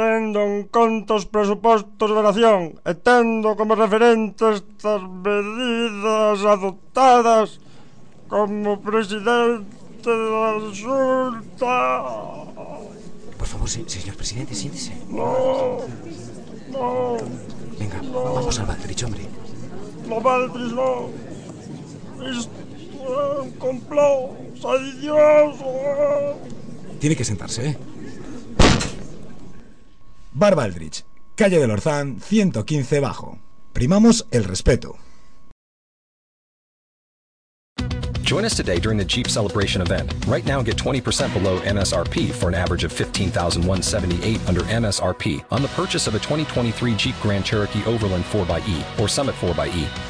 Tendo en conta os presupostos da nación e tendo como referente estas medidas adoptadas como presidente da Xunta... Por favor, se- señor presidente, siéntese. No, no, Venga, vamos al Baldrich, hombre. no Valdris, no. Isto é un complot sedicioso. Tiene que sentarse, ¿eh? Bar Baldrich, calle del Orzán, 115 bajo. Primamos el respeto. Join us today during the Jeep Celebration event. Right now, get 20% below MSRP for an average of 15178 under MSRP on the purchase of a 2023 Jeep Grand Cherokee Overland 4xE or Summit 4xE.